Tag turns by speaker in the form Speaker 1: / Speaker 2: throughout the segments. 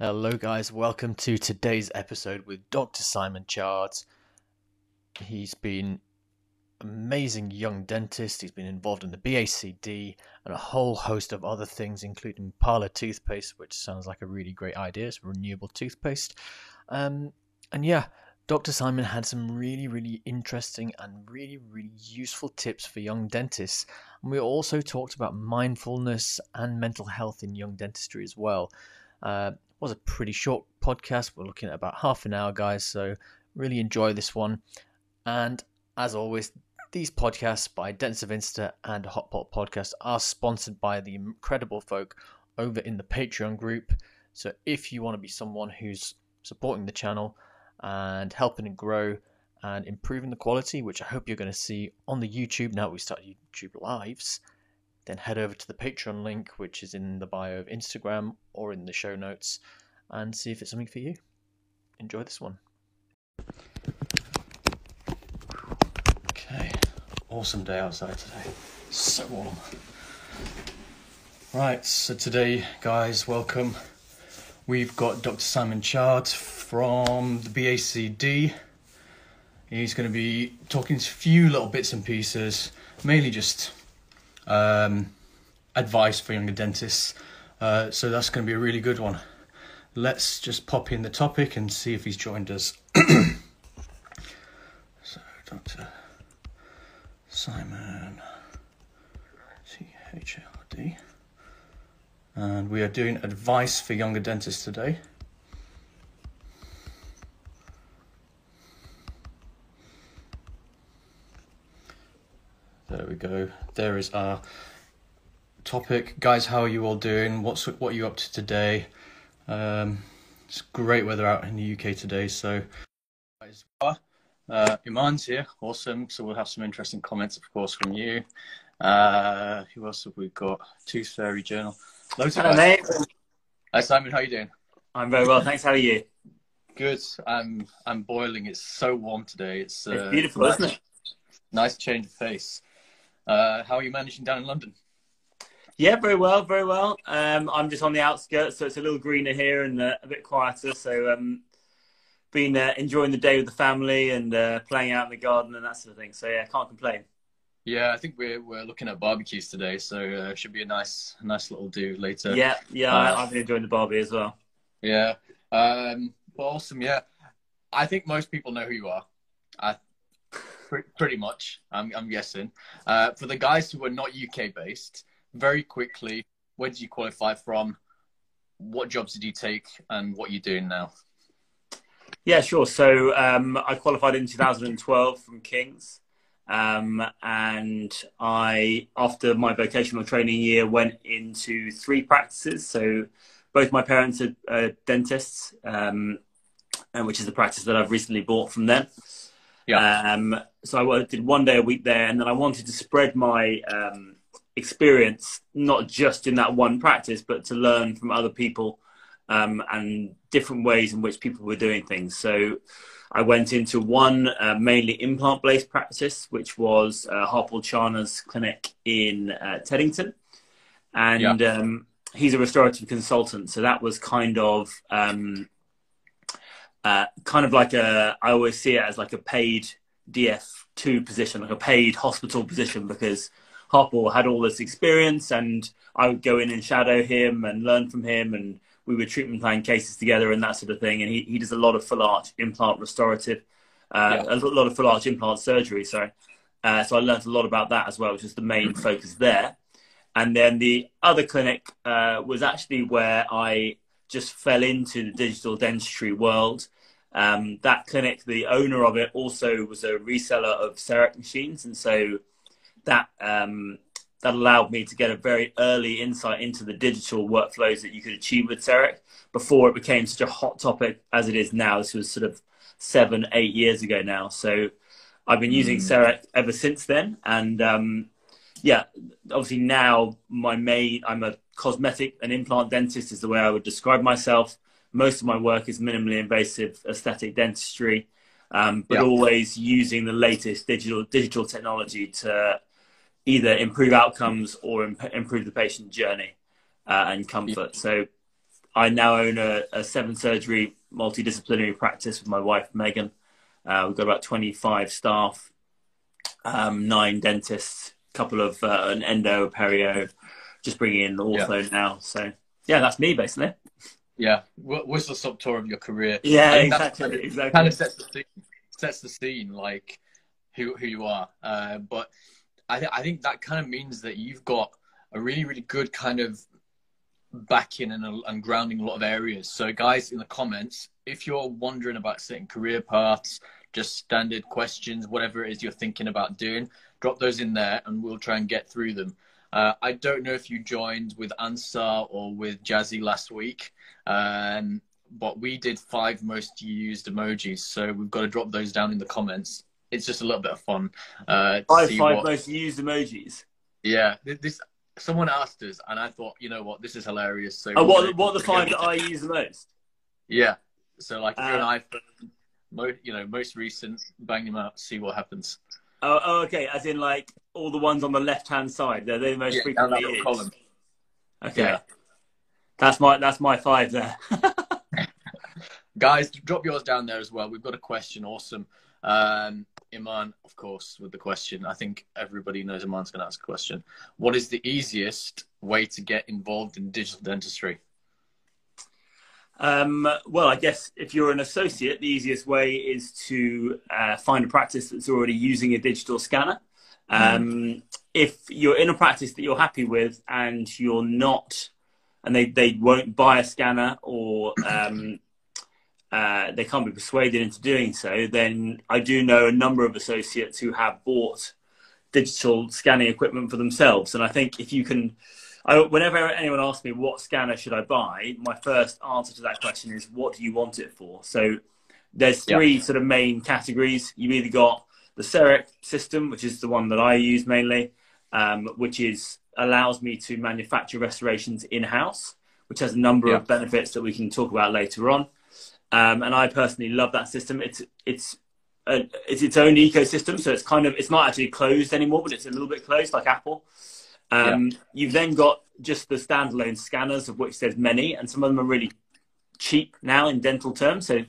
Speaker 1: Hello, guys. Welcome to today's episode with Dr. Simon Chard. He's been amazing young dentist. He's been involved in the BACD and a whole host of other things, including Parla toothpaste, which sounds like a really great idea. It's renewable toothpaste. Um, and yeah, Dr. Simon had some really, really interesting and really, really useful tips for young dentists. And we also talked about mindfulness and mental health in young dentistry as well. Uh, was a pretty short podcast. We're looking at about half an hour, guys. So really enjoy this one. And as always, these podcasts by Dents of Insta and Hot Pot Podcast are sponsored by the incredible folk over in the Patreon group. So if you want to be someone who's supporting the channel and helping it grow and improving the quality, which I hope you're going to see on the YouTube now we start YouTube lives, then head over to the Patreon link, which is in the bio of Instagram or in the show notes, and see if it's something for you. Enjoy this one. Okay, awesome day outside today. So warm. Right, so today, guys, welcome. We've got Dr. Simon Chard from the BACD. He's going to be talking a few little bits and pieces, mainly just um, advice for younger dentists. Uh, so that's going to be a really good one. Let's just pop in the topic and see if he's joined us. so, Dr. Simon C H A R D. And we are doing advice for younger dentists today. There we go. There is our topic, guys. How are you all doing? What's what are you up to today? Um, it's great weather out in the UK today, so guys, uh, Iman's here, awesome. So we'll have some interesting comments, of course, from you. Uh, who else have we got? Tooth Fairy Journal.
Speaker 2: Loads Hello, mate.
Speaker 1: Hi, Simon. How you doing?
Speaker 2: I'm very well, thanks. How are you?
Speaker 1: Good. I'm I'm boiling. It's so warm today.
Speaker 2: It's, uh, it's beautiful, nice, isn't it?
Speaker 1: Nice change of pace. Uh, how are you managing down in London?
Speaker 2: Yeah, very well, very well. Um, I'm just on the outskirts, so it's a little greener here and uh, a bit quieter. So, um, been uh, enjoying the day with the family and uh, playing out in the garden and that sort of thing. So, yeah, can't complain.
Speaker 1: Yeah, I think we're we're looking at barbecues today, so uh, should be a nice nice little do later.
Speaker 2: Yeah, yeah, uh, I've been enjoying the barbie as well.
Speaker 1: Yeah, um, awesome. Yeah, I think most people know who you are. Pretty much. I'm, I'm guessing. Uh, for the guys who are not UK based, very quickly, where did you qualify from? What jobs did you take, and what are you doing now?
Speaker 2: Yeah, sure. So um, I qualified in 2012 from King's. Um, and I, after my vocational training year, went into three practices. So both my parents are, are dentists, um, and which is the practice that I've recently bought from them. Yeah. Um, so I did one day a week there, and then I wanted to spread my um, experience not just in that one practice, but to learn from other people um, and different ways in which people were doing things. So I went into one uh, mainly implant-based practice, which was uh, Harpal Chana's clinic in uh, Teddington, and yeah. um, he's a restorative consultant. So that was kind of um, uh, kind of like a, I always see it as like a paid DF2 position, like a paid hospital position, because Harpal had all this experience and I would go in and shadow him and learn from him and we would treatment plan cases together and that sort of thing. And he, he does a lot of full arch implant restorative, uh, yeah. a lot of full arch implant surgery, sorry. Uh, so I learned a lot about that as well, which is the main focus there. And then the other clinic uh, was actually where I just fell into the digital dentistry world. Um, that clinic, the owner of it, also was a reseller of CEREC machines, and so that um, that allowed me to get a very early insight into the digital workflows that you could achieve with CEREC before it became such a hot topic as it is now. This was sort of seven, eight years ago now. So I've been using mm. CEREC ever since then, and um, yeah, obviously now my main I'm a cosmetic and implant dentist is the way I would describe myself. Most of my work is minimally invasive aesthetic dentistry, um, but yeah. always using the latest digital digital technology to either improve outcomes or imp- improve the patient journey uh, and comfort. Yeah. So I now own a, a seven surgery multidisciplinary practice with my wife Megan. Uh, we've got about 25 staff, um, nine dentists, a couple of uh, an endo, perio, just bringing in the ortho yeah. now. So yeah, that's me basically.
Speaker 1: Yeah, whistle stop tour of your career.
Speaker 2: Yeah, exactly. Kind of, exactly.
Speaker 1: Kind of sets the scene, sets the scene like who who you are. Uh, but I th- I think that kind of means that you've got a really really good kind of backing and, and grounding a lot of areas. So guys in the comments, if you're wondering about certain career paths, just standard questions, whatever it is you're thinking about doing, drop those in there and we'll try and get through them. Uh, I don't know if you joined with Ansar or with Jazzy last week, um, but we did five most used emojis, so we've got to drop those down in the comments. It's just a little bit of fun. Uh,
Speaker 2: five five what... most used emojis.
Speaker 1: Yeah, this someone asked us, and I thought, you know what, this is hilarious. So,
Speaker 2: oh, what what are the five that I use the most?
Speaker 1: Yeah, so like if you're an uh, iPhone, mo- you know, most recent, bang them out, see what happens.
Speaker 2: Oh, oh, okay. As in, like all the ones on the left-hand side. They're, the most yeah, frequently used. Column. Okay, yeah. that's my that's my five there.
Speaker 1: Guys, drop yours down there as well. We've got a question. Awesome. Um, Iman, of course, with the question. I think everybody knows Iman's going to ask a question. What is the easiest way to get involved in digital dentistry?
Speaker 2: Um, well, I guess if you're an associate, the easiest way is to uh, find a practice that's already using a digital scanner. Um, mm. If you're in a practice that you're happy with and you're not, and they, they won't buy a scanner or um, uh, they can't be persuaded into doing so, then I do know a number of associates who have bought digital scanning equipment for themselves. And I think if you can I, whenever anyone asks me what scanner should I buy, my first answer to that question is what do you want it for? So there's three yeah. sort of main categories. You've either got the CEREC system, which is the one that I use mainly, um, which is allows me to manufacture restorations in house, which has a number yeah. of benefits that we can talk about later on. Um, and I personally love that system. It's it's a, it's its own ecosystem, so it's kind of it's not actually closed anymore, but it's a little bit closed, like Apple. Um, yeah. You've then got just the standalone scanners, of which there's many, and some of them are really cheap now in dental terms. So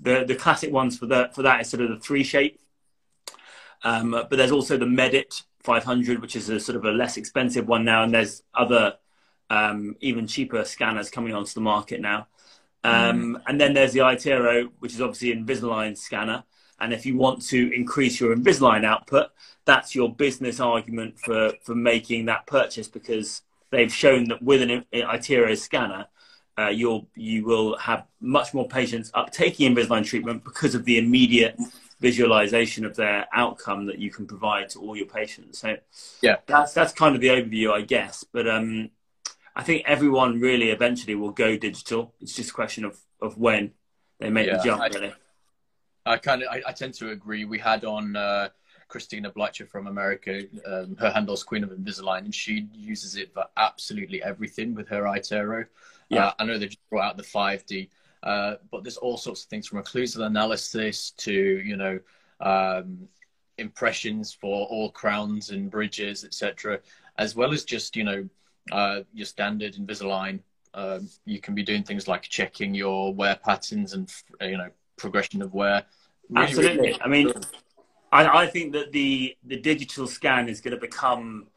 Speaker 2: the the classic ones for that for that is sort of the 3Shape. Um, but there's also the Medit 500, which is a sort of a less expensive one now, and there's other um, even cheaper scanners coming onto the market now. Um, mm. And then there's the iTero, which is obviously an Invisalign scanner. And if you want to increase your Invisalign output, that's your business argument for, for making that purchase because they've shown that with an iTero scanner, uh, you'll you will have much more patients uptaking Invisalign treatment because of the immediate visualization of their outcome that you can provide to all your patients. So yeah, that's that's kind of the overview, I guess. But um, I think everyone really eventually will go digital. It's just a question of of when they make yeah, the jump. I, really,
Speaker 1: I kind of I, I, tend to agree. We had on. Uh, Christina Bleicher from America. Um, her handle's Queen of Invisalign, and she uses it for absolutely everything with her iTero. Yeah, uh, I know they just brought out the 5D, uh, but there's all sorts of things from occlusal analysis to you know um, impressions for all crowns and bridges, etc., as well as just you know uh, your standard Invisalign. Um, you can be doing things like checking your wear patterns and you know progression of wear.
Speaker 2: Really, Absolutely. Really I mean, I, I think that the the digital scan is going to become,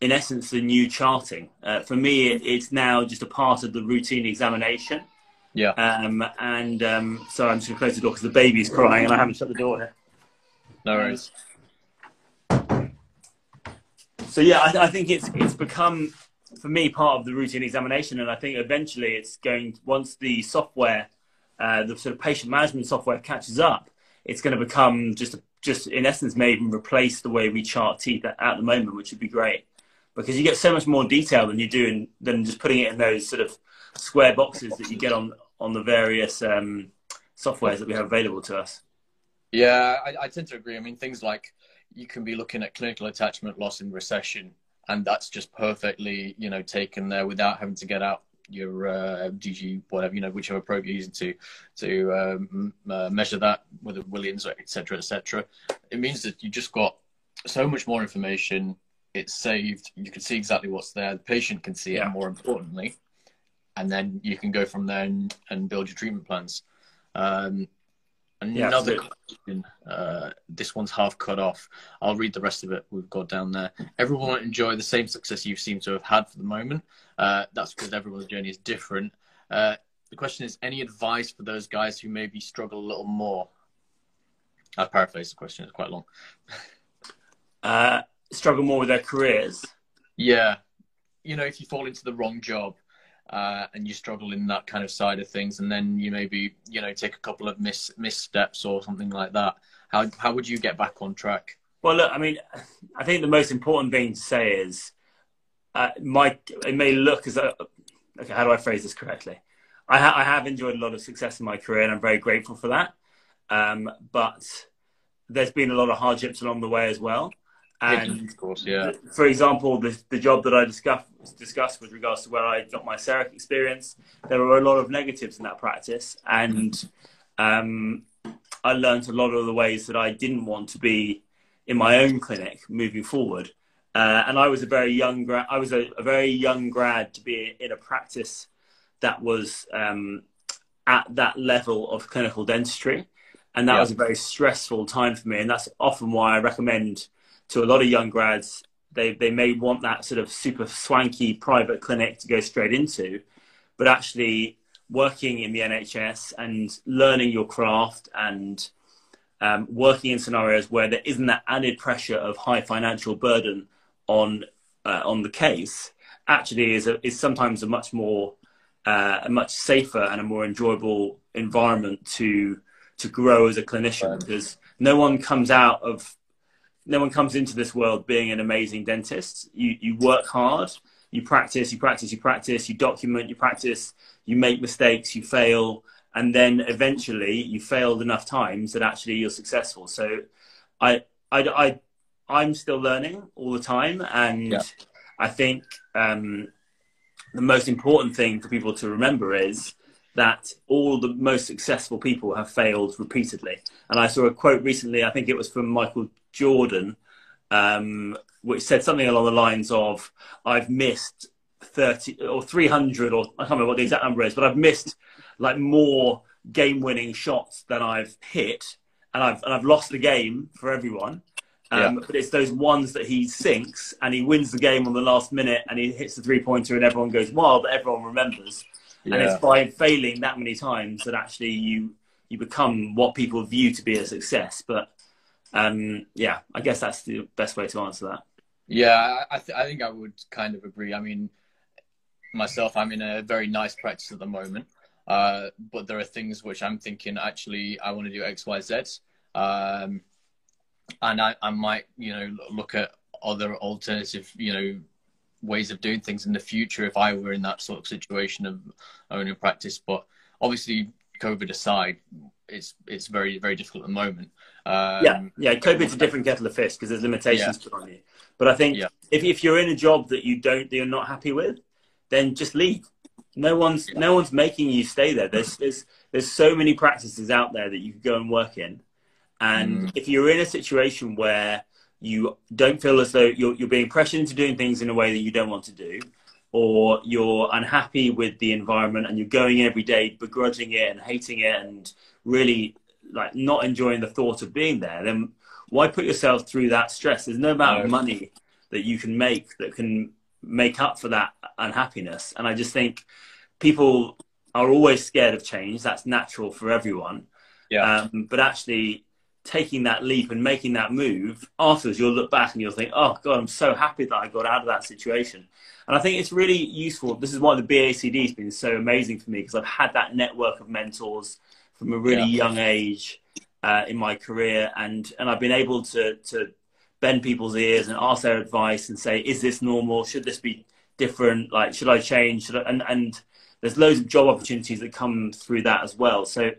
Speaker 2: in essence, the new charting. Uh, for me, it, it's now just a part of the routine examination.
Speaker 1: Yeah.
Speaker 2: Um, and um, so I'm just going to close the door because the baby's crying and I haven't shut the door here.
Speaker 1: No worries.
Speaker 2: So yeah, I, I think it's it's become for me part of the routine examination, and I think eventually it's going once the software, uh, the sort of patient management software catches up, it's going to become just just in essence may even replace the way we chart teeth at, at, the moment, which would be great because you get so much more detail than you do in, than just putting it in those sort of square boxes that you get on on the various um, softwares that we have available to us.
Speaker 1: Yeah, I, I tend to agree. I mean, things like you can be looking at clinical attachment loss in recession, and that's just perfectly, you know, taken there without having to get out your uh, DG, whatever you know, whichever probe you're using to to um, uh, measure that, whether Williams, etc., etc. It means that you just got so much more information. It's saved. You can see exactly what's there. The patient can see yeah. it. And more importantly, and then you can go from there and, and build your treatment plans. Um, another
Speaker 2: absolutely.
Speaker 1: question. Uh, this one's half cut off. I'll read the rest of it. We've got down there. Everyone will enjoy the same success you seem to have had for the moment. Uh, that's because everyone's journey is different. Uh, the question is: Any advice for those guys who maybe struggle a little more? I paraphrase the question. It's quite long.
Speaker 2: Uh, struggle more with their careers.
Speaker 1: Yeah, you know, if you fall into the wrong job uh, and you struggle in that kind of side of things, and then you maybe you know take a couple of miss missteps or something like that, how how would you get back on track?
Speaker 2: Well, look, I mean, I think the most important thing to say is, uh, my it may look as a okay. How do I phrase this correctly? I, ha- I have enjoyed a lot of success in my career, and I'm very grateful for that. Um, but there's been a lot of hardships along the way as well. And
Speaker 1: of course, yeah,
Speaker 2: for example, the, the job that I discussed, discussed with regards to where I got my CEREC experience, there were a lot of negatives in that practice. And um, I learned a lot of the ways that I didn't want to be in my own clinic moving forward. Uh, and I was a very young grad. I was a, a, very young grad to be in a practice that was um, at that level of clinical dentistry, and that
Speaker 1: Yeah.
Speaker 2: was a very stressful time for me. And that's often why I recommend to a lot of young grads they they may want that sort of super swanky private clinic to go straight into, but actually working in the NHS and learning your craft and um, working in scenarios where there isn't that added pressure of high financial burden on uh, on the case actually is a, is sometimes a much more uh, a much safer and a more enjoyable environment to to grow as a clinician
Speaker 1: Right.
Speaker 2: because no one comes out of no one comes into this world being an amazing dentist. You you work hard, you practice, you practice, you practice, you document, you practice, you make mistakes, you fail, and then eventually you failed enough times that actually you're successful. So I I I I'm still learning all the time, and
Speaker 1: Yeah.
Speaker 2: I think um, the most important thing for people to remember is that all the most successful people have failed repeatedly. And I saw a quote recently, I think it was from Michael Jordan, um, which said something along the lines of, I've missed 30 or 300, or I can't remember what the exact number is, but I've missed like more game winning shots than I've hit. And I've, and I've lost the game for everyone. Um, But it's those ones that he sinks and he wins the game on the last minute and he hits the three pointer and everyone goes wild, that everyone remembers. And it's by failing that many times that actually you you become what people view to be a success. But um, yeah, I guess that's the best way to answer that.
Speaker 1: yeah. I th- I think I would kind of agree. I mean, myself, I'm in a very nice practice at the moment, uh, but there are things which I'm thinking actually I want to do X, Y, Z, um, and I, I might you know look at other alternative you know ways of doing things in the future if I were in that sort of situation of owning practice. But obviously, COVID aside, it's it's very very difficult at the moment. Um,
Speaker 2: yeah, yeah. COVID's a different kettle of fish because there's limitations put on you. But I think
Speaker 1: Yeah.
Speaker 2: if if you're in a job that you don't that you're not happy with, then just leave. No one's
Speaker 1: Yeah.
Speaker 2: no one's making you stay there. There's there's there's so many practices out there that you could go and work in, and
Speaker 1: Mm.
Speaker 2: if you're in a situation where you don't feel as though you're you're being pressured into doing things in a way that you don't want to do, or you're unhappy with the environment and you're going every day begrudging it and hating it and really like not enjoying the thought of being there, then why put yourself through that stress? There's no amount of money that you can make that can make up for that unhappiness. And I just think people are always scared of change. That's natural for everyone.
Speaker 1: Yeah.
Speaker 2: Um, but actually taking that leap and making that move afterwards, you'll look back and you'll think, oh God, I'm so happy that I got out of that situation. And I think it's really useful. This is why the BACD has been so amazing for me because I've had that network of mentors from a really
Speaker 1: Yeah.
Speaker 2: young age uh, in my career, and and I've been able to to bend people's ears and ask their advice and say, is this normal? Should this be different? Like, should I change? Should I? And and there's loads of job opportunities that come through that as well. So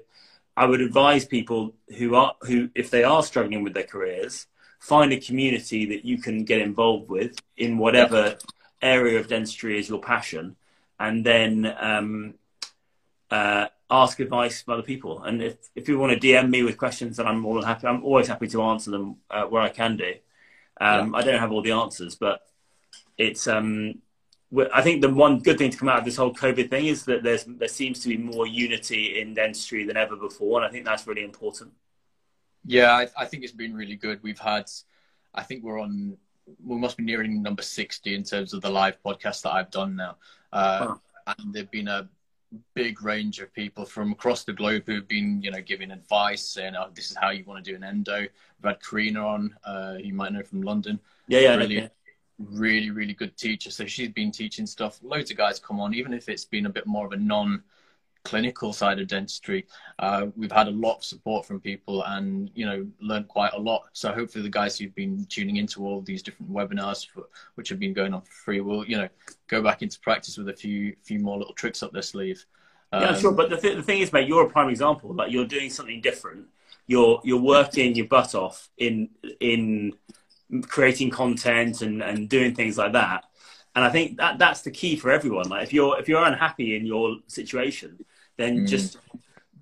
Speaker 2: I would advise people who are who if they are struggling with their careers, find a community that you can get involved with in whatever area of dentistry is your passion, and then um, uh, ask advice from other people. And if if you want to DM me with questions, then I'm more than happy. I'm always happy to answer them uh, where I can do. Um, I don't have all the answers, but it's um, I think the one good thing to come out of this whole COVID thing is that there's there seems to be more unity in dentistry than ever before, and I think that's really important.
Speaker 1: Yeah, I, I think it's been really good. We've had, I think we're on, we must be nearing number sixty in terms of the live podcast that I've done now, uh, wow. and there've been a big range of people from across the globe who've been, you know, giving advice saying, "Oh, this is how you want to do an endo." We've had Karina on, uh, you might know from London.
Speaker 2: Yeah, yeah, brilliant
Speaker 1: really, really good teacher. So she's been teaching stuff. Loads of guys come on, even if it's been a bit more of a non clinical side of dentistry. Uh, we've had a lot of support from people and, you know, learned quite a lot. So hopefully the guys who've been tuning into all these different webinars, for, which have been going on for free, will, you know, go back into practice with a few, few more little tricks up their sleeve.
Speaker 2: Um, yeah, sure. But the, th- the thing is, mate, you're a prime example. Like you're doing something different. You're, you're working your butt off in, in, creating content and, and doing things like that. And I think that that's the key for everyone. Like if you're if you're unhappy in your situation, then mm. just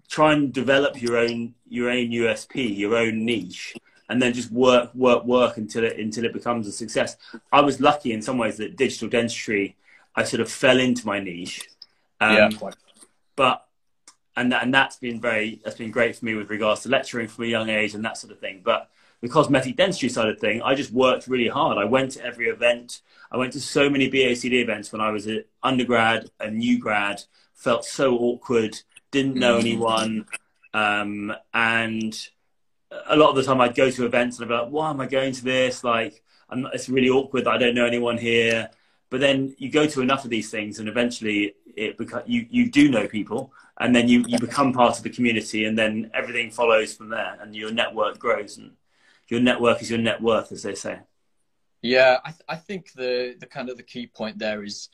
Speaker 2: try and develop your own your own USP, your own niche, and then just work work work until it until it becomes a success. I was lucky in some ways that digital dentistry, I sort of fell into my niche. Um, yeah. But and and that's been very that's been great for me with regards to lecturing from a young age and that sort of thing. But the cosmetic dentistry side of thing, I just worked really hard. I went to every event. I went to so many BACD events when I was an undergrad, a new grad, felt so awkward, didn't know mm-hmm. anyone. Um, and a lot of the time I'd go to events and I'd be like, why am I going to this? Like, I'm, it's really awkward that I don't know anyone here. But then you go to enough of these things and eventually it beca- you, you do know people and then you, you become part of the community and then everything follows from there and your network grows. And your network is your net worth, as they say.
Speaker 1: Yeah, I, th- I think the the kind of the key point there is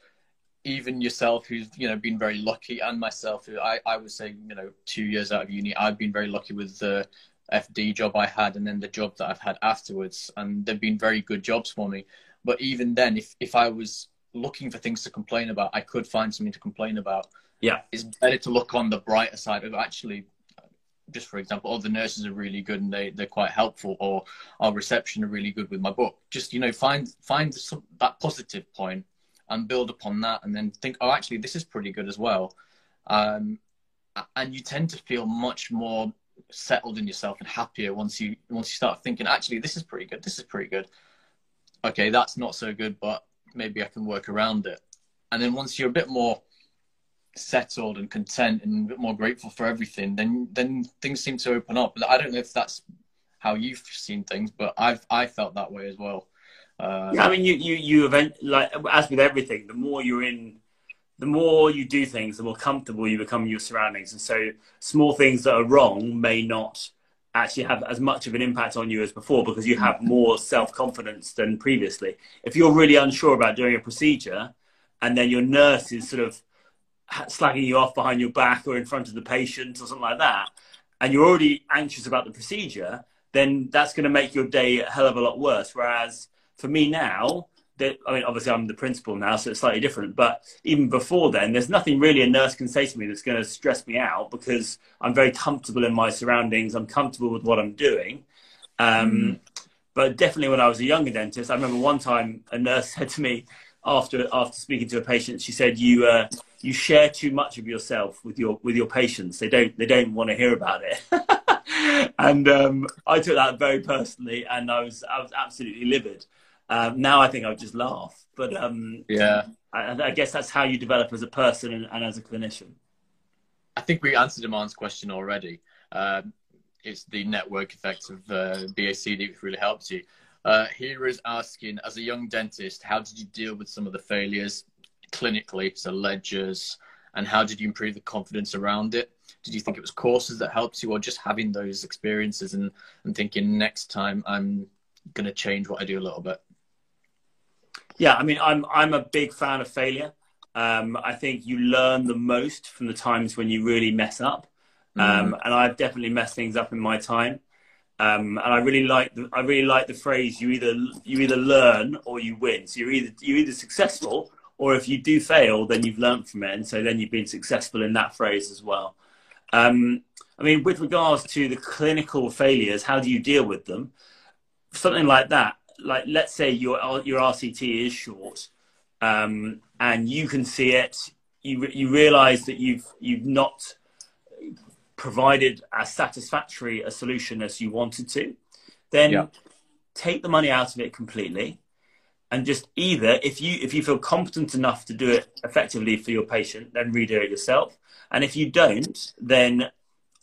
Speaker 1: even yourself, who's you know been very lucky, and myself, who I I would say you know two years out of uni, I've been very lucky with the FD job I had, and then the job that I've had afterwards, and they've been very good jobs for me. But even then, if if I was looking for things to complain about, I could find something to complain about.
Speaker 2: Yeah,
Speaker 1: it's better to look on the brighter side of actually just for example, oh, the nurses are really good and they, they're quite helpful, or our reception are really good with my book. Just, you know, find, find some, that positive point and build upon that and then think, oh, actually, this is pretty good as well. Um, and you tend to feel much more settled in yourself and happier once you, once you start thinking, actually, this is pretty good. This is pretty good. Okay, that's not so good, but maybe I can work around it. And then once you're a bit more settled and content and a bit more grateful for everything, then then things seem to open up. I don't know if that's how you've seen things, but I've I felt that way as well.
Speaker 2: Uh, yeah, I mean, you you you event like as with everything, the more you're in, the more you do things, the more comfortable you become in your surroundings, and so small things that are wrong may not actually have as much of an impact on you as before because you have more self confidence than previously. If you're really unsure about doing a procedure, and then your nurse is sort of slagging you off behind your back or in front of the patient or something like that, and you're already anxious about the procedure, then that's going to make your day a hell of a lot worse. Whereas for me now, that I mean, obviously I'm the principal now, so it's slightly different. But even before then, there's nothing really a nurse can say to me that's going to stress me out because I'm very comfortable in my surroundings. I'm comfortable with what I'm doing. Um, mm. But definitely, when I was a younger dentist, I remember one time a nurse said to me after after speaking to a patient, she said, "You uh, you share too much of yourself with your with your patients. They don't they don't want to hear about it. and um, I took that very personally, and I was I was absolutely livid. Um, now I think I would just laugh, but um,
Speaker 1: yeah,
Speaker 2: I, I, guess that's how you develop as a person and, and, as a clinician.
Speaker 1: I think we answered Aman's question already. Um, it's the network effect of uh, BACD which really helps you. Uh, here is asking, as a young dentist, how did you deal with some of the failures clinically, so ledges, and how did you improve the confidence around it? Did you think it was courses that helped you, or just having those experiences and, and thinking next time I'm going to change what I do a little bit?
Speaker 2: Yeah, I mean, I'm I'm a big fan of failure. Um, I think you learn the most from the times when you really mess up, um, mm. and I've definitely messed things up in my time. Um, and I really like the, I really like the phrase you either you either learn or you win. So you're either you're either successful or if you do fail, then you've learned from it, and so then you've been successful in that phrase as well. Um, I mean, with regards to the clinical failures, how do you deal with them? Something like that, like let's say your your RCT is short, um, and you can see it. You you realise that you've you've not provided as satisfactory a solution as you wanted to. Then
Speaker 1: Yeah.
Speaker 2: take the money out of it completely, and just either if you if you feel competent enough to do it effectively for your patient, then redo it yourself. And if you don't, then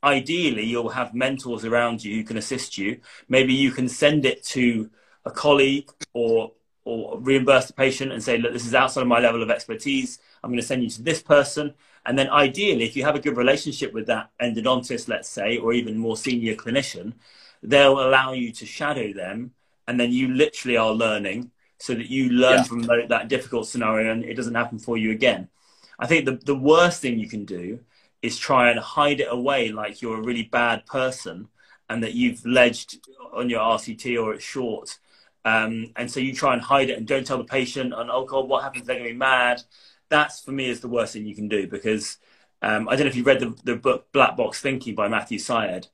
Speaker 2: ideally you'll have mentors around you who can assist you. Maybe you can send it to a colleague or or reimburse the patient and say, look, this is outside of my level of expertise. I'm going to send you to this person. And then ideally, if you have a good relationship with that endodontist, let's say, or even more senior clinician, they'll allow you to shadow them. And then you literally are learning so that you learn
Speaker 1: Yeah.
Speaker 2: from that difficult scenario and it doesn't happen for you again. I think the, the worst thing you can do is try and hide it away like you're a really bad person and that you've ledged on your RCT or it's short. Um, and so you try and hide it and don't tell the patient, and oh God, what happens? They're going to be mad. That's for me is the worst thing you can do because um, I don't know if you've read the, the book Black Box Thinking by Matthew Syed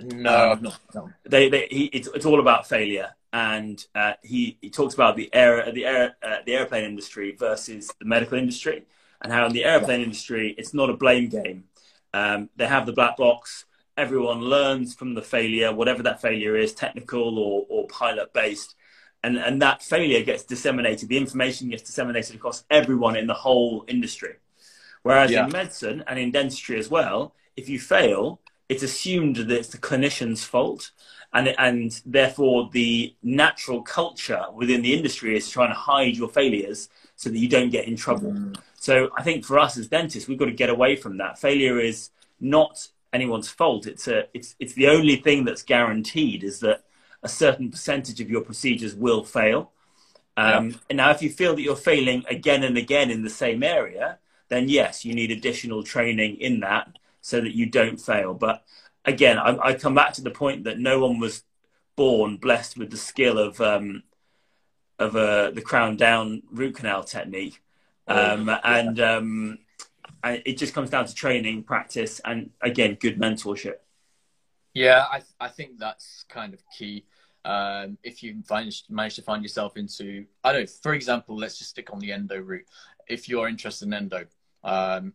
Speaker 1: No, I've not. No.
Speaker 2: they, they he, it's, it's all about failure and uh, he, he talks about the air the air uh, the airplane industry versus the medical industry and how in the airplane industry it's not a blame game um, they have the black box everyone learns from the failure whatever that failure is technical or, or pilot based and, and that failure gets disseminated the information gets disseminated across everyone in the whole industry whereas
Speaker 1: Yeah.
Speaker 2: in medicine and in dentistry as well if you fail it's assumed that it's the clinician's fault and and therefore the natural culture within the industry is trying to hide your failures so that you don't get in trouble. Mm. So I think for us as dentists, we've got to get away from that. Failure is not anyone's fault. It's a it's it's the only thing that's guaranteed is that a certain percentage of your procedures will fail. Um, And now, if you feel that you're failing again and again in the same area, then yes, you need additional training in that so that you don't fail. But again, I, I come back to the point that no one was born blessed with the skill of um, of uh, the crown down root canal technique, um, and um, and it just comes down to training, practice, and again, good mentorship.
Speaker 1: Yeah, I I think that's kind of key. Um, if you manage to find yourself into, I don't know, for example, let's just stick on the endo route. If you're interested in endo, um,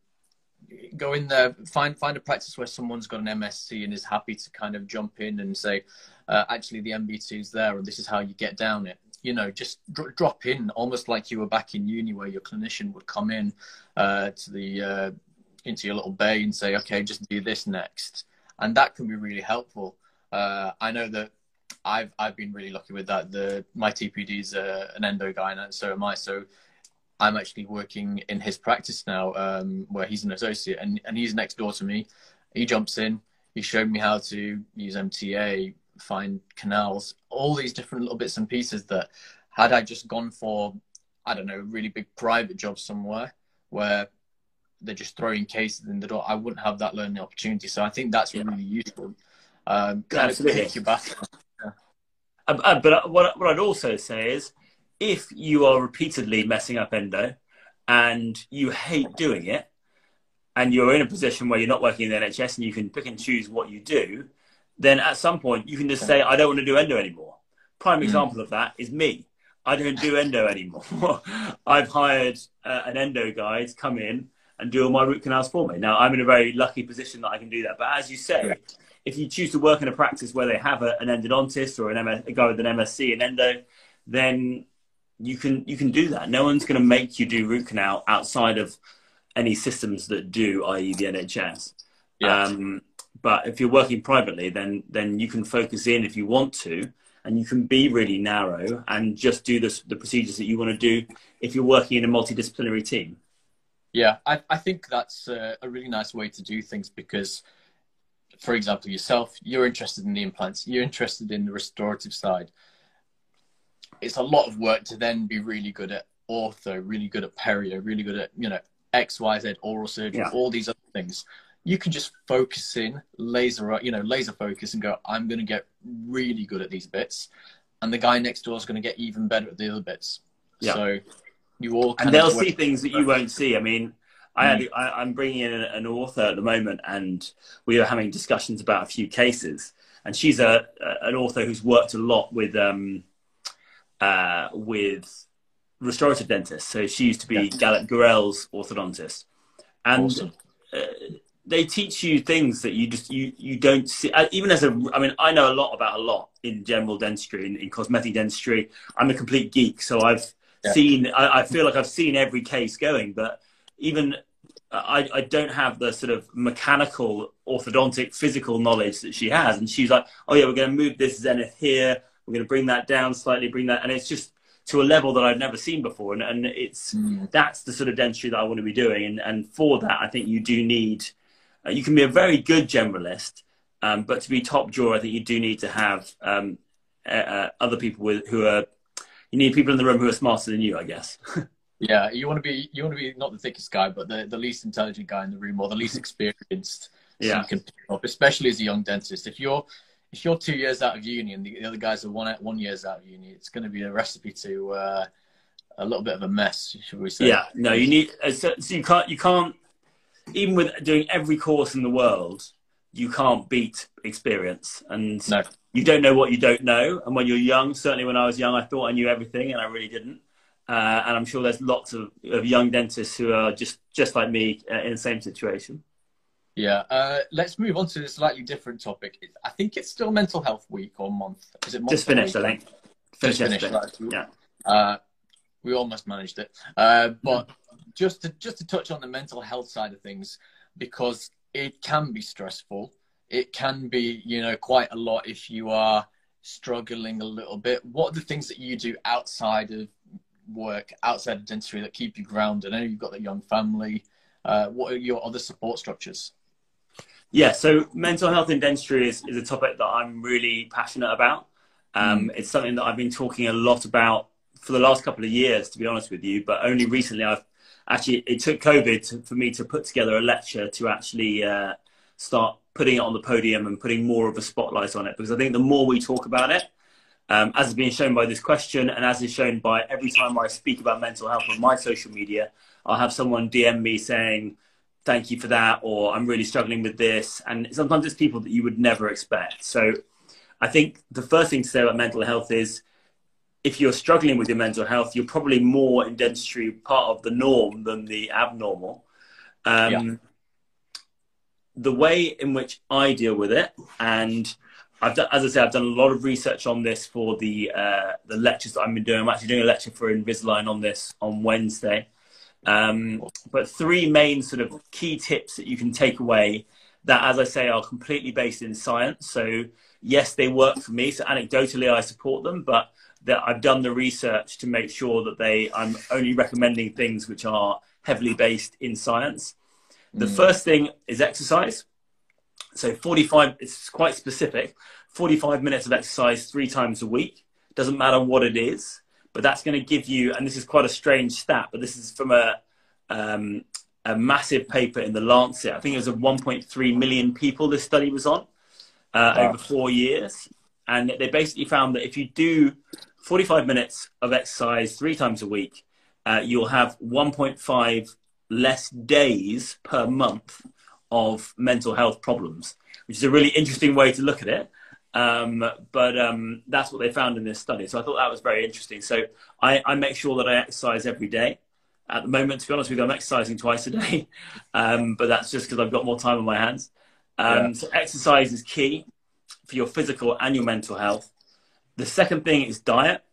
Speaker 1: go in there, find find a practice where someone's got an MSc and is happy to kind of jump in and say, uh, actually, the MB2 is there, and this is how you get down it. You know, just dr- drop in, almost like you were back in uni, where your clinician would come in uh, to the uh, into your little bay and say, okay, just do this next and that can be really helpful. Uh, I know that I've I've been really lucky with that. The my TPD is uh, an endo guy, and so am I. So I'm actually working in his practice now, um, where he's an associate, and and he's next door to me. He jumps in. He showed me how to use MTA, find canals, all these different little bits and pieces that had I just gone for, I don't know, really big private job somewhere where they're just throwing cases in the door, I wouldn't have that learning opportunity. So I think that's
Speaker 2: Yeah.
Speaker 1: really useful. Um, kind
Speaker 2: Absolutely.
Speaker 1: of pick your battle.
Speaker 2: Uh, uh, but what, what I'd also say is if you are repeatedly messing up endo and you hate doing it, and you're in a position where you're not working in the NHS and you can pick and choose what you do, then at some point you can just say, I don't want to do endo anymore. Prime
Speaker 1: Mm.
Speaker 2: example of that is me. I don't do endo anymore. I've hired uh, an endo guy to come in and do all my root canals for me. Now, I'm in a very lucky position that I can do that. But as you say,
Speaker 1: Yeah.
Speaker 2: if you choose to work in a practice where they have a, an endodontist or an MS, a guy with an MSc in endo, then you can you can do that. No one's going to make you do root canal outside of any systems that do, i.e., the NHS.
Speaker 1: Yeah.
Speaker 2: Um, but if you're working privately, then then you can focus in if you want to, and you can be really narrow and just do the the procedures that you want to do. If you're working in a multidisciplinary team,
Speaker 1: Yeah, I, I think that's a, a really nice way to do things because, for example, yourself, you're interested in the implants, you're interested in the restorative side. It's a lot of work to then be really good at ortho, really good at perio, really good at, you know, X, Y, Z, oral surgery,
Speaker 2: Yeah.
Speaker 1: all these other things. You can just focus in, laser, you know, laser focus and go, I'm going to get really good at these bits. And the guy next door is going to get even better at the other bits.
Speaker 2: Yeah.
Speaker 1: So you all
Speaker 2: and they'll see things that you won't see. I mean, I had, I, I'm bringing in an ortho at the moment, and we are having discussions about a few cases. And she's a, an ortho who's worked a lot with um, uh, with restorative dentists. So she used to be yeah. Gallup Gorell's orthodontist, and awesome. uh, they teach you things that you just you you don't see. Uh, even as a, I mean, I know a lot about a lot in general dentistry, in, in cosmetic dentistry. I'm a complete geek, so I've yeah. seen. I, I feel like I've seen every case going, but even I, I don't have the sort of mechanical, orthodontic, physical knowledge that she has. And she's like, oh, yeah, we're going to move this zenith here. We're going to bring that down slightly, bring that. And it's just to a level that I've never seen before. And, and it's mm. that's the sort of dentistry that I want to be doing. And, and for that, I think you do need, uh, you can be a very good generalist, um, but to be top drawer, I think you do need to have um, uh, uh, other people with who are, you need people in the room who are smarter than you, I guess.
Speaker 1: Yeah, you want to be you want to be not the thickest guy, but the, the least intelligent guy in the room or the least experienced. yeah. So you can pick up, especially as a young dentist. If you're if you're two years out of uni and the, other guys are one one years out of uni, it's going to be a recipe to uh, a little bit of a mess, should we say?
Speaker 2: Yeah, no, you need uh, so, so you can't you can't even with doing every course in the world, you can't beat experience, and no. you don't know what you don't know. And when you're young, certainly when I was young, I thought I knew everything, and I really didn't. Uh, and I'm sure there's lots of, of young dentists who are just, just like me uh, in the same situation.
Speaker 1: Yeah, uh, let's move on to a slightly different topic. I think it's still Mental Health Week or month. Is it month
Speaker 2: just finished? I think
Speaker 1: finished. Just finished. Right. Yeah. Uh, we almost managed it, uh, but just to just to touch on the mental health side of things, because it can be stressful. It can be, you know, quite a lot if you are struggling a little bit. What are the things that you do outside of work outside of dentistry that keep you grounded? I know you've got a young family. Uh, what are your other support structures?
Speaker 2: Yeah, so mental health in dentistry is, is a topic that I'm really passionate about. Um, mm. It's something that I've been talking a lot about for the last couple of years, to be honest with you. But only recently, I've actually it took COVID to, for me to put together a lecture to actually uh, start putting it on the podium and putting more of a spotlight on it. Because I think the more we talk about it, um, as has been shown by this question, and as is shown by every time I speak about mental health on my social media, I'll have someone DM me saying, Thank you for that, or I'm really struggling with this. And sometimes it's people that you would never expect. So I think the first thing to say about mental health is if you're struggling with your mental health, you're probably more in dentistry part of the norm than the abnormal. Um, yeah. The way in which I deal with it, and I've done, as I said, I've done a lot of research on this for the uh, the lectures that I've been doing. I'm actually doing a lecture for Invisalign on this on Wednesday. Um, but three main sort of key tips that you can take away that, as I say, are completely based in science. So yes, they work for me. So anecdotally, I support them, but that I've done the research to make sure that they I'm only recommending things which are heavily based in science. The mm. first thing is exercise. So 45, it's quite specific. 45 minutes of exercise three times a week. Doesn't matter what it is, but that's going to give you, and this is quite a strange stat, but this is from a, um, a massive paper in the Lancet. I think it was a 1.3 million people this study was on uh, wow. over four years. And they basically found that if you do 45 minutes of exercise three times a week, uh, you'll have 1.5 less days per month of mental health problems, which is a really interesting way to look at it. Um, but um, that's what they found in this study. So I thought that was very interesting. So I, I, make sure that I exercise every day. At the moment, to be honest with you, I'm exercising twice a day, um, but that's just because I've got more time on my hands. Um, yeah. So exercise is key for your physical and your mental health. The second thing is diet.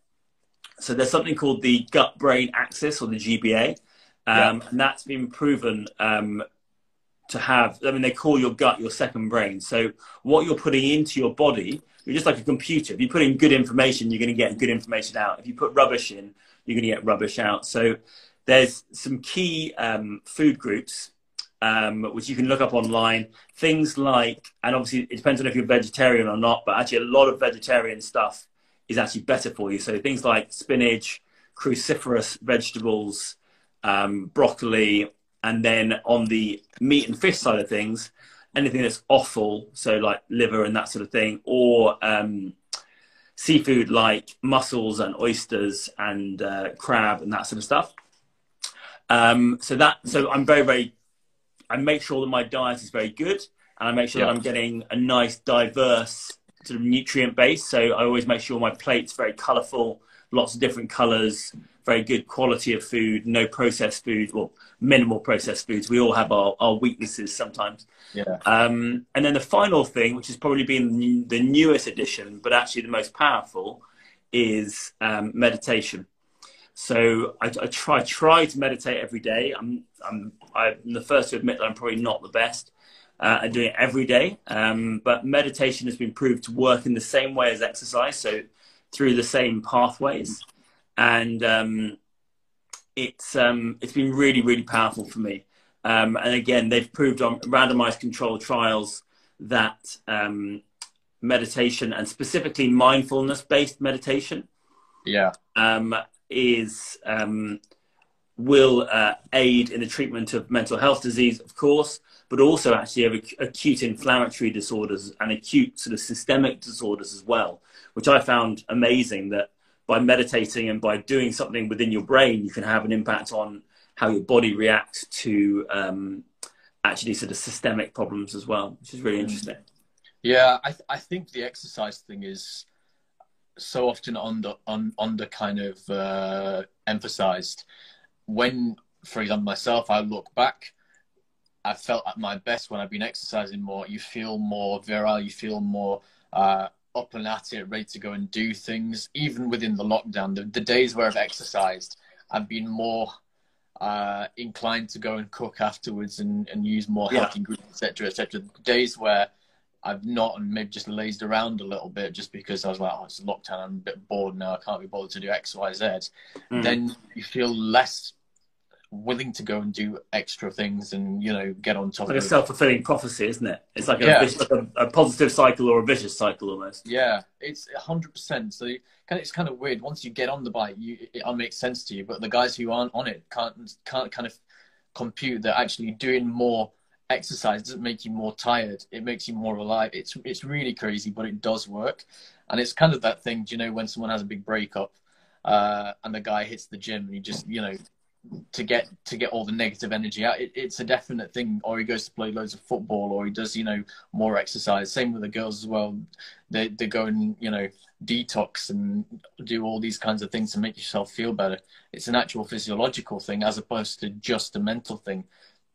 Speaker 2: So there's something called the gut-brain axis or the GBA, yeah. Um, and that's been proven um, to have i mean they call your gut your second brain. So what you're putting into your body you're just like a computer. If you put in good information you're going to get good information out. If you put rubbish in you're going to get rubbish out. So there's some key um, food groups um, which you can look up online. Things like and obviously it depends on if you're vegetarian or not but actually a lot of vegetarian stuff is actually better for you so things like spinach cruciferous vegetables um, broccoli and then on the meat and fish side of things, anything that's offal, so like liver and that sort of thing, or um, seafood like mussels and oysters and uh, crab and that sort of stuff. Um, so that so I'm very very I make sure that my diet is very good and I make sure yeah. that I'm getting a nice diverse sort of nutrient based. So I always make sure my plate's very colourful, lots of different colours, very good quality of food, no processed food, or minimal processed foods. We all have our, our weaknesses sometimes.
Speaker 1: Yeah.
Speaker 2: Um, and then the final thing, which has probably been the newest addition, but actually the most powerful, is um, meditation. So I, I, try try to meditate every day. I'm I'm I'm the first to admit that I'm probably not the best uh, at doing it every day. Um, but meditation has been proved to work in the same way as exercise, so through the same pathways, and um, it's um, it's been really really powerful for me. Um, and again, they've proved on randomized controlled trials that um, meditation and specifically mindfulness based meditation
Speaker 1: yeah
Speaker 2: um, is um, will uh, aid in the treatment of mental health disease, of course, but also actually of acute inflammatory disorders and acute sort of systemic disorders as well, which I found amazing that by meditating and by doing something within your brain, you can have an impact on how your body reacts to um, actually sort of systemic problems as well, which is really mm. interesting.
Speaker 1: Yeah, I, th- I think the exercise thing is so often under on under kind of uh, emphasized. When, for example, myself, I look back, I felt at my best when I've been exercising more. You feel more virile. You feel more uh, up and at it, ready to go and do things. Even within the lockdown, the, the days where I've exercised, I've been more uh, inclined to go and cook afterwards and, and use more healthy yeah. ingredients, etc., etc. Days where I've not and maybe just lazed around a little bit just because I was like, oh, it's lockdown. I'm a bit bored now. I can't be bothered to do X, Y, Z. Mm. Then you feel less willing to go and do extra things and you know get on top.
Speaker 2: Of it. Like
Speaker 1: of
Speaker 2: a self fulfilling prophecy, isn't it? It's like, yeah. a, like a, a, positive cycle or a vicious cycle almost.
Speaker 1: Yeah, it's hundred percent. So it's kind of weird. Once you get on the bike, you, it makes sense to you. But the guys who aren't on it can't can't kind of compute that actually doing more exercise doesn't make you more tired. It makes you more alive. It's it's really crazy, but it does work. And it's kind of that thing, do you know, when someone has a big breakup uh, and the guy hits the gym and he just, you know, to get to get all the negative energy out. It, it's a definite thing. Or he goes to play loads of football, or he does you know more exercise. Same with the girls as well. They they go and you know detox and do all these kinds of things to make yourself feel better. It's an actual physiological thing as opposed to just a mental thing.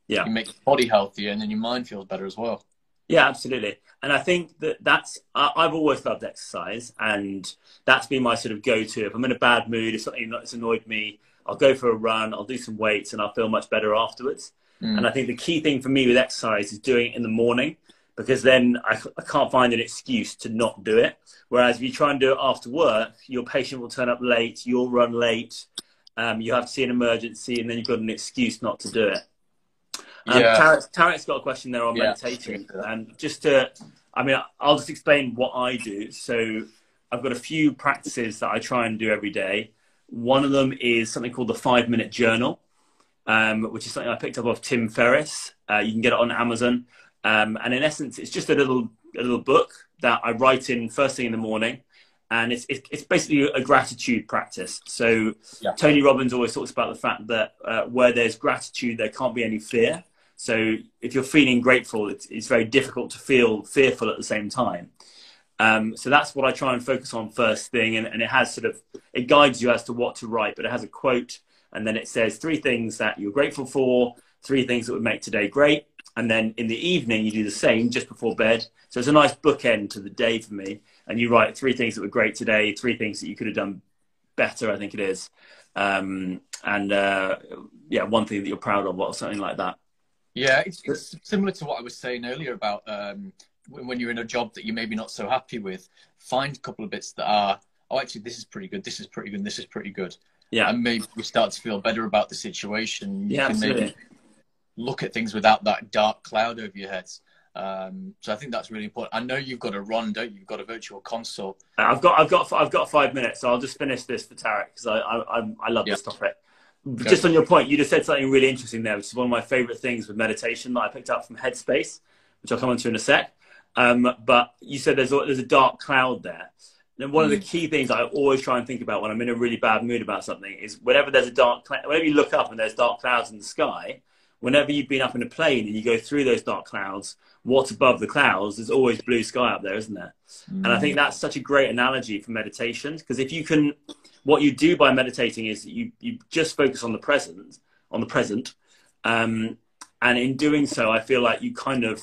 Speaker 2: Yeah,
Speaker 1: you make your body healthier and then your mind feels better as well.
Speaker 2: Yeah, absolutely. And I think that that's, I, have always loved exercise and that's been my sort of go to. If I'm in a bad mood, if something that's annoyed me, I'll go for a run, I'll do some weights, and I'll feel much better afterwards. Mm. And I think the key thing for me with exercise is doing it in the morning because then I, I, can't find an excuse to not do it. Whereas if you try and do it after work, your patient will turn up late, you'll run late, um, you have to see an emergency, and then you've got an excuse not to do it. Um, yeah. Tarek, Tarek's got a question there on yeah, meditation. And just to, I mean, I'll just explain what I do. So I've got a few practices that I try and do every day. One of them is something called the Five Minute Journal, um, which is something I picked up off Tim Ferriss. Uh, you can get it on Amazon, um, and in essence, it's just a little a little book that I write in first thing in the morning, and it's it's basically a gratitude practice. So yeah. Tony Robbins always talks about the fact that uh, where there's gratitude, there can't be any fear. So if you're feeling grateful, it's, it's very difficult to feel fearful at the same time. Um, so that's what I try and focus on first thing, and, and, it has sort of it guides you as to what to write, but it has a quote, and then it says three things that you're grateful for, three things that would make today great, and then in the evening you do the same just before bed. So it's a nice bookend to the day for me, and you write three things that were great today, three things that you could have done better. I think it is, um, and uh, yeah, one thing that you're proud of, or something like that.
Speaker 1: Yeah, it's, it's similar to what I was saying earlier about. Um, when you're in a job that you're maybe not so happy with, find a couple of bits that are, oh, actually, this is pretty good, this is pretty good, this is pretty good.
Speaker 2: Yeah.
Speaker 1: And maybe you start to feel better about the situation.
Speaker 2: You yeah,
Speaker 1: can
Speaker 2: absolutely.
Speaker 1: maybe look at things without that dark cloud over your heads. Um, so I think that's really important. I know you've got a run, don't you? You've got a virtual console.
Speaker 2: I've got, I've got, I've got five minutes, so I'll just finish this for Tarek because I, I, I, love yeah. this topic. Just on your point, you just said something really interesting there, which is one of my favorite things with meditation that I picked up from Headspace, which I'll come on to in a sec. Um, but you said there's a, there's a dark cloud there. And one mm. of the mm. key things I always try and think about when I'm in a really bad mood about something is whenever there's a dark cloud, whenever you look up and there's dark clouds in the sky, whenever you've been up in a plane and you go through those dark clouds, what's above the clouds, there's always blue sky up there, isn't there? Mm. And I think that's such a great analogy for meditation because if you can, what you do by meditating is you, you just focus on the present, on the present. Um, and in doing so, I feel like you kind of,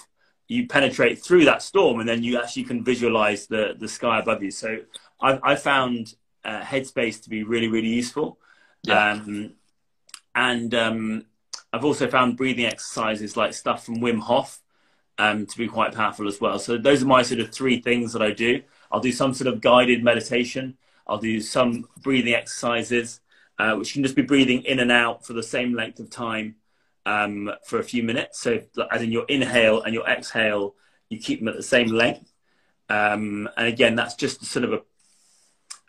Speaker 2: you penetrate through that storm and then you actually can visualize the, the sky above you. So I, I found uh, Headspace to be really, really useful. Yeah. Um, and um, I've also found breathing exercises like stuff from Wim Hof um, to be quite powerful as well. So those are my sort of three things that I do. I'll do some sort of guided meditation. I'll do some breathing exercises, uh, which can just be breathing in and out for the same length of time um, for a few minutes. So as in your inhale and your exhale, you keep them at the same length. Um, and again, that's just sort of a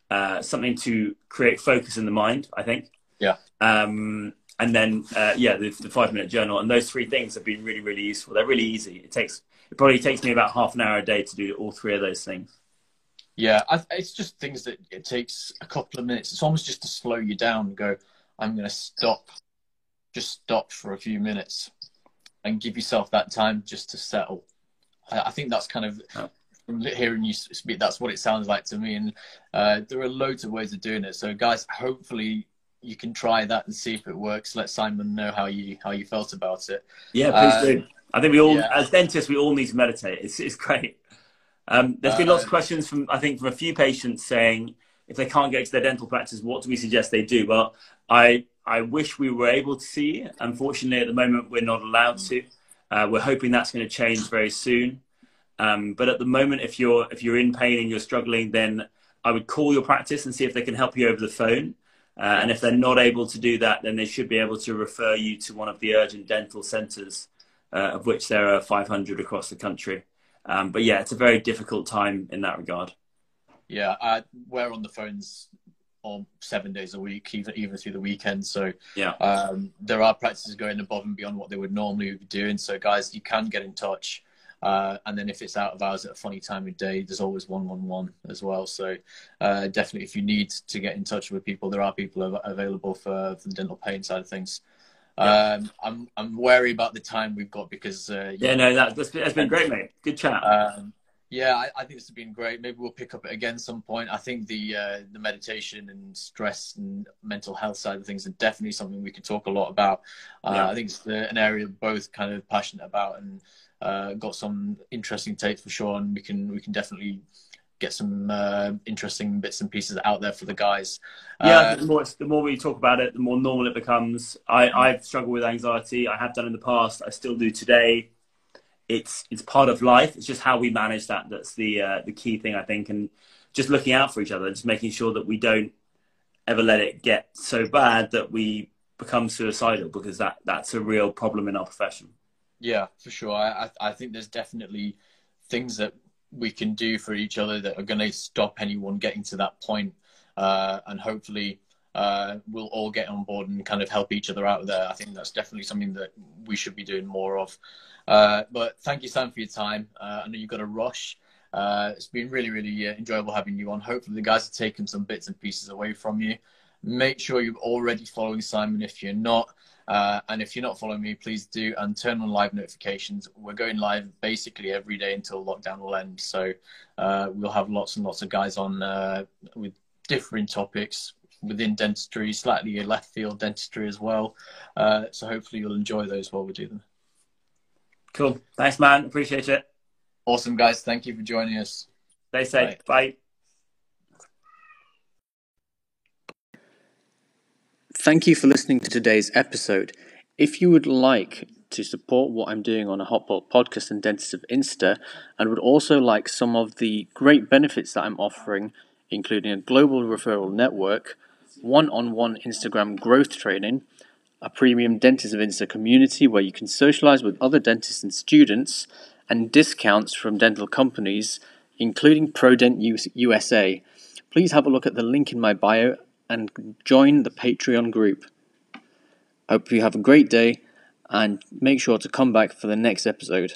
Speaker 2: uh, something to create focus in the mind. I think.
Speaker 1: Yeah.
Speaker 2: Um, and then uh, yeah, the, the, five minute journal, and those three things have been really really useful. They're really easy. It takes it probably takes me about half an hour a day to do all three of those things.
Speaker 1: Yeah, I, it's just things that it takes a couple of minutes. It's almost just to slow you down and go. I'm going to stop, just stop for a few minutes, and give yourself that time just to settle. I, I think that's kind of from hearing you speak, that's what it sounds like to me. And uh, there are loads of ways of doing it. So, guys, hopefully you can try that and see if it works. Let Simon know how you how you felt about it.
Speaker 2: Yeah, please um, do. I think we all, yeah. as dentists, we all need to meditate. It's it's great. Um, there's been lots of uh, questions from I think from a few patients saying if they can't get to their dental practice, what do we suggest they do? Well, I I wish we were able to see. Unfortunately, at the moment, we're not allowed to. Uh, we're hoping that's going to change very soon. Um, but at the moment, if you're if you're in pain and you're struggling, then I would call your practice and see if they can help you over the phone. Uh, and if they're not able to do that, then they should be able to refer you to one of the urgent dental centres, uh, of which there are 500 across the country. Um, but yeah, it's a very difficult time in that regard.
Speaker 1: Yeah, uh, we're on the phones seven days a week, even even through the weekend. So
Speaker 2: yeah,
Speaker 1: um, there are practices going above and beyond what they would normally be doing. So guys, you can get in touch. Uh, and then if it's out of hours at a funny time of day, there's always 111 as well. So uh, definitely, if you need to get in touch with people, there are people av- available for, for, the dental pain side of things. Yeah. Um, I'm I'm wary about the time we've got because
Speaker 2: uh, yeah, no, that, that's, that's been great, mate. Good chat.
Speaker 1: Um, yeah, I, I, think this has been great. Maybe we'll pick up it again some point. I think the uh, the meditation and stress and mental health side of things are definitely something we can talk a lot about. Uh, yeah. I think it's the, an area both kind of passionate about and uh, got some interesting takes for sure, and we can we can definitely get some uh, interesting bits and pieces out there for the guys.
Speaker 2: Yeah, uh, the more the more we talk about it, the more normal it becomes. I I've struggled with anxiety. I have done in the past. I still do today. It's it's part of life. It's just how we manage that. That's the uh, the key thing I think, and just looking out for each other, just making sure that we don't ever let it get so bad that we become suicidal because that that's a real problem in our profession.
Speaker 1: Yeah, for sure. I I think there's definitely things that we can do for each other that are going to stop anyone getting to that point, uh, and hopefully uh, we'll all get on board and kind of help each other out there. I think that's definitely something that we should be doing more of. Uh, but thank you, Sam, for your time. Uh, I know you've got a rush. Uh, it's been really, really uh, enjoyable having you on. Hopefully, the guys have taken some bits and pieces away from you. Make sure you're already following Simon if you're not. Uh, and if you're not following me, please do and turn on live notifications. We're going live basically every day until lockdown will end. So we'll have lots and lots of guys on with different topics within dentistry, slightly left field dentistry as well. Uh, so hopefully you'll enjoy those while we do them.
Speaker 2: Cool. Thanks, man. Appreciate it.
Speaker 1: Awesome, guys. Thank you for joining us.
Speaker 2: Stay safe. Bye. Bye.
Speaker 3: Thank you for listening to today's episode. If you would like to support what I'm doing on a Hotbolt podcast and Dentist of Insta, and would also like some of the great benefits that I'm offering, including a global referral network, one on one Instagram growth training, a premium Dentist of Insta community where you can socialize with other dentists and students, and discounts from dental companies, including ProDent USA. Please have a look at the link in my bio and join the Patreon group. Hope you have a great day and make sure to come back for the next episode.